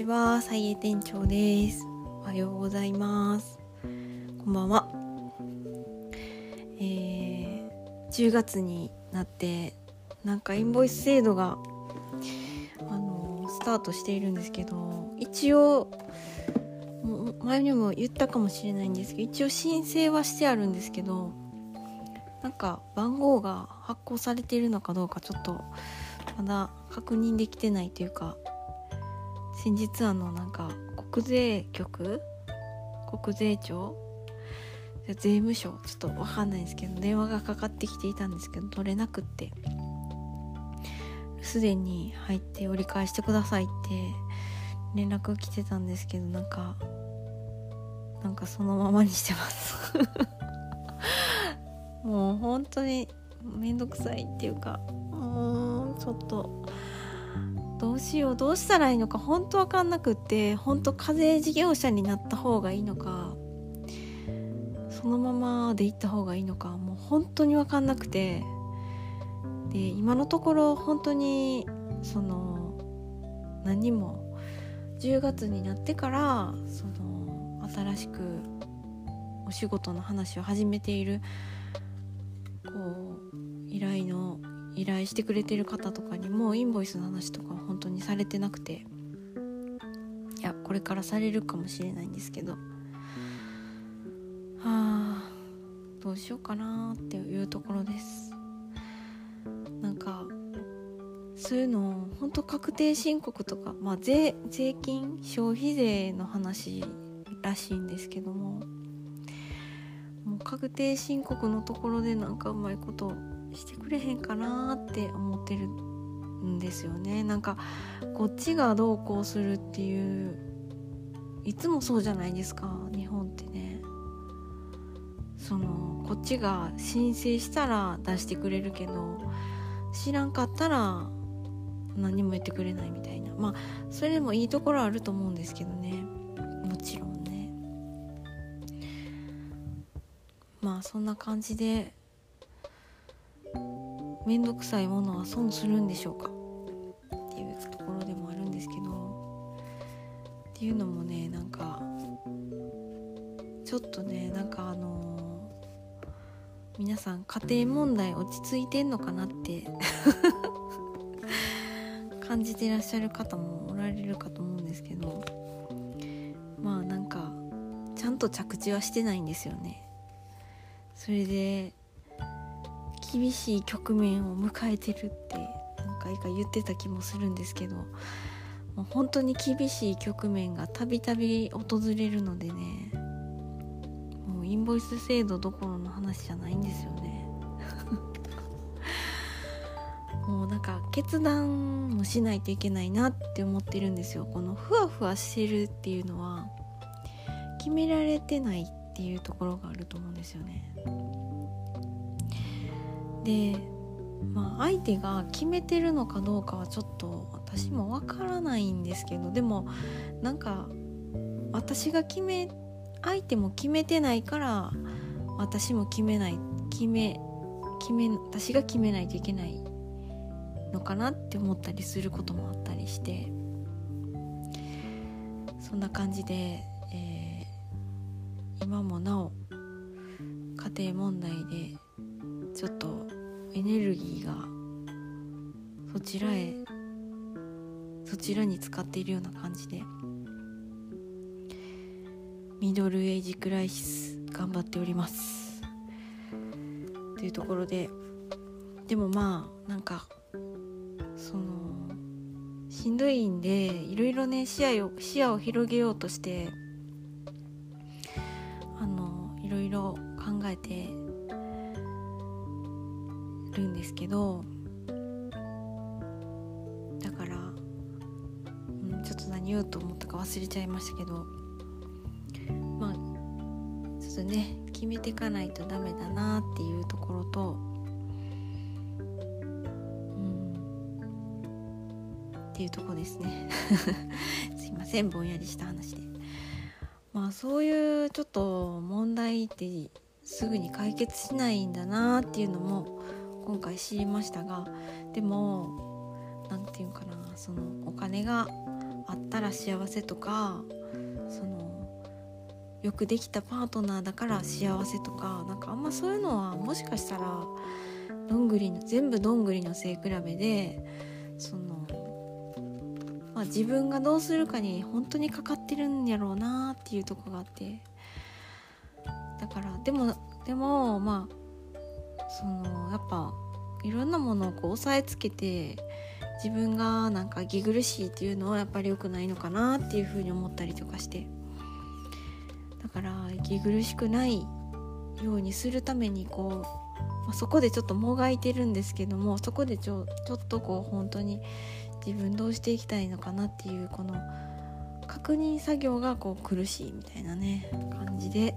ちは、さいえ店長です。おはようございます。こんばんは。えー、10月になって、なんかインボイス制度が、あのスタートしているんですけど、一応、前にも言ったかもしれないんですけど、一応申請はしてあるんですけど、なんか番号が発行されているのかどうかちょっとまだ確認できてないというか先日あのなんか国税局？国税庁？税務署？ちょっと分かんないんですけど電話がかかってきていたんですけど取れなくって。すでに入って折り返してくださいって連絡来てたんですけどなんかなんかそのままにしてます。もう本当にめんどくさいっていうかもうちょっとどうしようどうしたらいいのか本当わかんなくって本当課税事業者になった方がいいのかそのままで行った方がいいのかもう本当に分かんなくてで今のところ本当にその何も10月になってからその新しくお仕事の話を始めているこう依頼の依頼してくれてる方とかにもインボイスの話とか当にされてなくて。いやこれからされるかもしれないんですけど。はあどうしようかなっていうところです。なんかそういうの本当確定申告とか、まあ税、税金消費税の話らしいんですけども。もう確定申告のところでなんかうまいことしてくれへんかなって思ってるん。ですよねなんかこっちがどうこうするっていういつもそうじゃないですか日本ってね。そのこっちが申請したら出してくれるけど知らんかったら何も言ってくれないみたいな。まあそれでもいいところあると思うんですけどね。もちろんね。まあそんな感じで面倒くさいものは損するんでしょうか？っていうところでもあるんですけど。っていうのもねなんかちょっとねなんかあのー、皆さん家庭問題落ち着いてんのかなって。感じてらっしゃる方もおられるかと思うんですけど。まあなんかちゃんと着地はしてないんですよね。それで厳しい局面を迎えてるって何回か言ってた気もするんですけどもう本当に厳しい局面がたびたび訪れるのでねもうインボイス制度どころの話じゃないんですよね。もうなんか決断もしないといけないなって思ってるんですよ。このふわふわしてるっていうのは決められてないっていうところがあると思うんですよね。でまあ相手が決めてるのかどうかはちょっと私もわからないんですけどでもなんか私が決め相手も決めてないから私も決めない決め決め私が決めないといけないのかなって思ったりすることもあったりしてそんな感じで、えー、今もなお家庭問題でエネルギーがそちらへそちらに使っているような感じでミドルエイジクライシス頑張っております。というところででもまあなんかそのしんどいんでいろいろね視野を視野を広げようとしてあのいろいろ考えてるんですけどだから、うん、ちょっと何言おうと思ったか忘れちゃいましたけどまあちょっとね決めていかないとダメだなっていうところと、うん、っていうとこですね。すいませんぼんやりした話で。まあそういうちょっと問題ってすぐに解決しないんだなっていうのも今回知りましたがでも何て言うかなそのお金があったら幸せとかそのよくできたパートナーだから幸せとかなんかあんまそういうのはもしかしたらどんぐりの全部どんぐりの背比べでその、まあ、自分がどうするかに本当にかかってるんやろうなっていうとこがあって。だからでもでもまあそのやっぱいろんなものをこう押さえつけて自分がなんか息苦しいっていうのはやっぱり良くないのかなっていうふうに思ったりとかして。だから息苦しくないようにするためにこう、まあ、そこでちょっともがいてるんですけどもそこでちょちょっとこう本当に自分どうしていきたいのかなっていうこの確認作業がこう苦しいみたいなね感じで。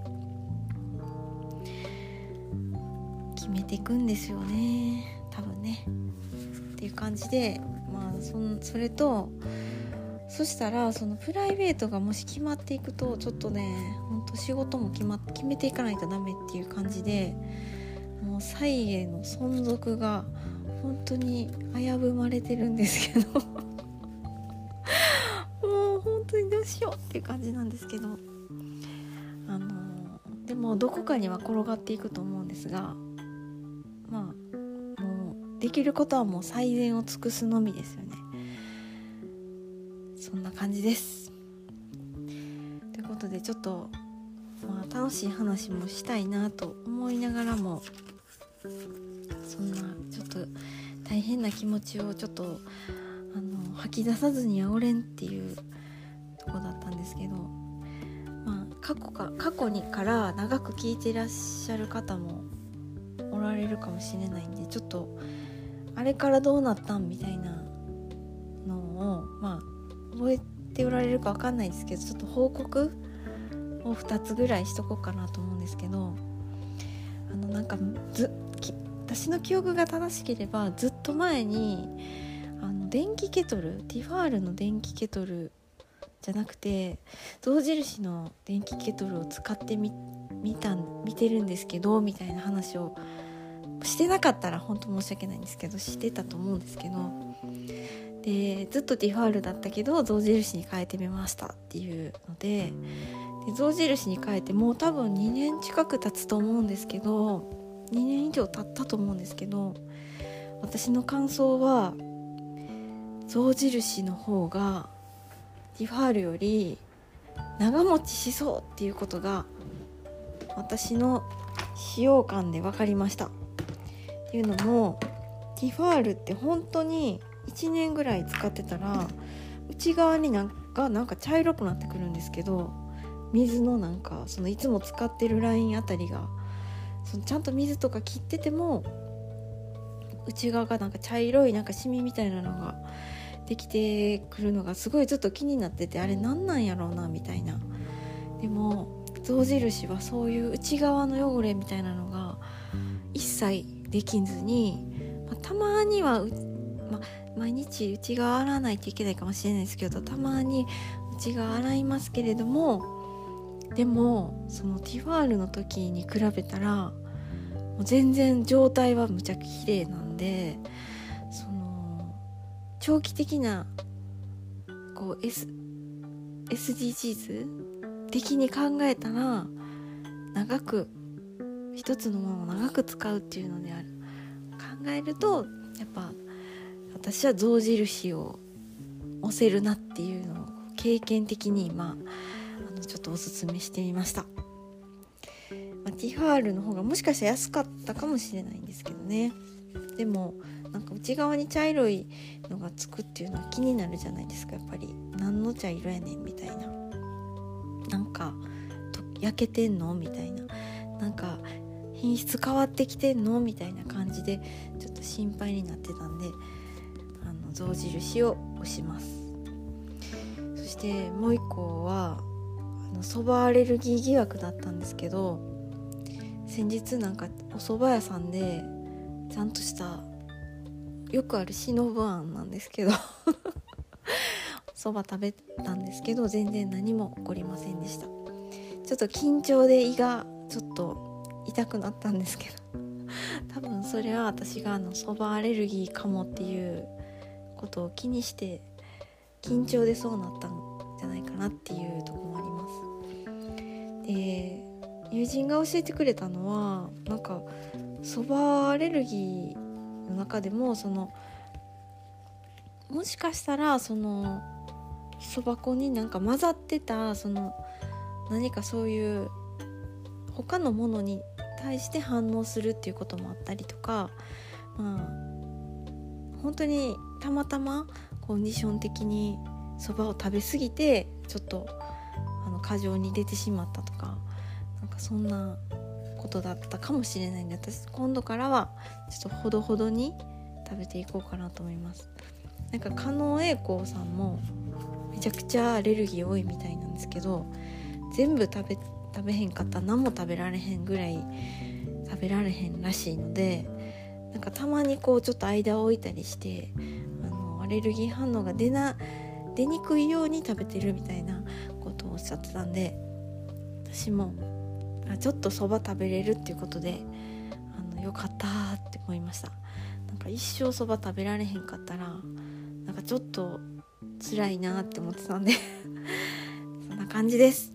決めていくんですよね。多分ね。っていう感じでまあそそれとそしたらそのプライベートがもし決まっていくとちょっとねほんと仕事も決,、ま、決めていかないとダメっていう感じでもうイへの存続が本当に危ぶまれてるんですけど。もう本当にどうしようっていう感じなんですけど。あのでもどこかには転がっていくと思うんですがまあもうできることはもう最善を尽くすのみですよね。そんな感じです。ということでちょっと、まあ、楽しい話もしたいなと思いながらもそんなちょっと大変な気持ちをちょっとあの吐き出さずにはおれんっていうとこだったんですけど、まあ、過去か過去にから長く聞いていらっしゃる方もおられるかもしれないんでちょっとあれからどうなったんみたいなのをまあ覚えておられるか分かんないですけどちょっと報告を2つぐらいしとこうかなと思うんですけどあのなんかず私の記憶が正しければずっと前にあの電気ケトルティファールの電気ケトルじゃなくて象印の電気ケトルを使ってみ見た見てるんですけどみたいな話をしてなかったら本当申し訳ないんですけどしてたと思うんですけどでずっとティファールだったけど象印に変えてみましたっていうのでで象印に変えてもう多分2年近く経つと思うんですけど2年以上経ったと思うんですけど私の感想は象印の方がティファールより長持ちしそうっていうことが私の使用感で分かりました。っていうのもティファールって本当に1年ぐらい使ってたら内側になんかなんか茶色くなってくるんですけど水のなんかそのいつも使ってるラインあたりがそのちゃんと水とか切ってても内側がなんか茶色いなんかシミみたいなのができてくるのがすごいずっと気になっててあれ何なんやろうなみたいな。でも象印はそういう内側の汚れみたいなのが一切できずに、まあ、たまには、まあ、毎日内側洗わないといけないかもしれないですけどたまに内側洗いますけれどもでもそのティファールの時に比べたらもう全然状態はむちゃく綺麗なんでその長期的なこう、S、SDGs 的に考えたら長く一つのものを長く使うっていうのである。考えるとやっぱ私は象印を押せるなっていうのを経験的に今あのちょっとおすすめしてみました、まあ、ティファールの方がもしかしたら安かったかもしれないんですけどね。でもなんか内側に茶色いのがつくっていうのは気になるじゃないですか。やっぱり何の茶色やねんみたいな。なんか焼けてんのみたいな。なんか品質変わってきてんの？みたいな感じでちょっと心配になってたんであの象印を押します。そしてもう一個はそばアレルギー疑惑だったんですけど先日なんかお蕎麦屋さんでちゃんとしたよくあるしのぶあんなんですけど そば食べたんですけど全然何も起こりませんでした。ちょっと緊張で胃がちょっと痛くなったんですけど。多分それは私があのそばアレルギーかもっていうことを気にして緊張でそうなったんじゃないかなっていうとこもあります。で友人が教えてくれたのはなんかそばアレルギーの中でもそのもしかしたらそのそば粉になんか混ざってたその何かそういう他のものに対して反応するっていうこともあったりとかまあ本当にたまたまコンディション的にそばを食べ過ぎてちょっとあの過剰に出てしまったとかなんかそんなことだったかもしれないんで私今度からはちょっとほどほどに食べていこうかなと思います。なんか加納栄光さんもめちゃくちゃアレルギー多いみたいなんですけど全部食べ食べへんかった。ら何も食べられへんぐらい食べられへんらしいのでなんかたまにこうちょっと間を置いたりしてあのアレルギー反応が出な出にくいように食べてるみたいなことをおっしゃってたんで私もちょっとそば食べれるっていうことであのよかったって思いました。なんか一生そば食べられへんかったらなんかちょっと辛いなって思ってたんで そんな感じです。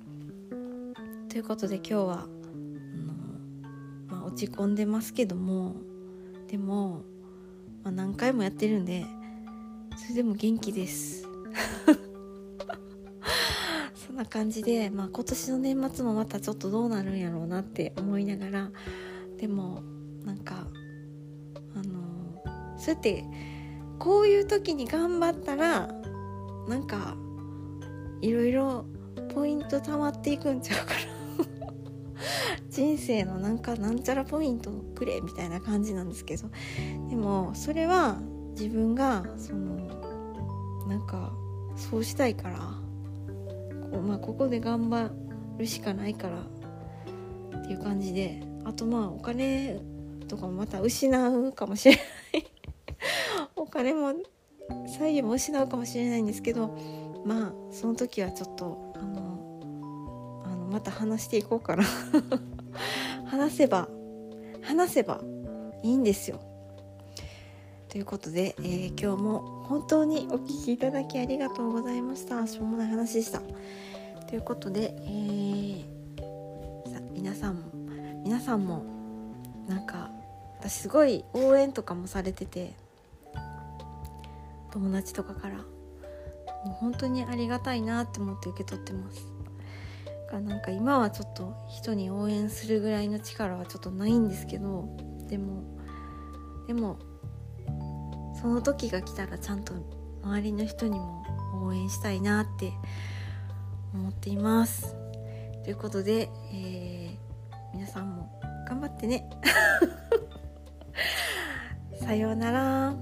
ということで今日はあの、まあ、落ち込んでますけどもでも、まあ、何回もやってるんでそれでも元気です。そんな感じで、まあ、今年の年末もまたちょっとどうなるんやろうなって思いながらでもなんかあのそうやってこういう時に頑張ったらなんかいろいろポイント貯まっていくんちゃうかな。人生のなんかなんちゃらポイントくれみたいな感じなんですけど。でもそれは自分がそのなんかそうしたいからこう、まあ、ここで頑張るしかないからっていう感じであとまあお金とかもまた失うかもしれない。お金も左右も失うかもしれないんですけどまあその時はちょっとまた話していこうかな。話せば話せばいいんですよ。ということで、えー、今日も本当にお聴きいただきありがとうございました。しょうもない話でした。ということで、えー、さ皆さんも皆さんもなんか私すごい応援とかもされてて友達とかからもう本当にありがたいなって思って受け取ってます。がなんか今はちょっと人に応援するぐらいの力はちょっとないんですけどでもでもその時が来たらちゃんと周りの人にも応援したいなって思っています。ということで、えー、皆さんも頑張ってね。さようなら。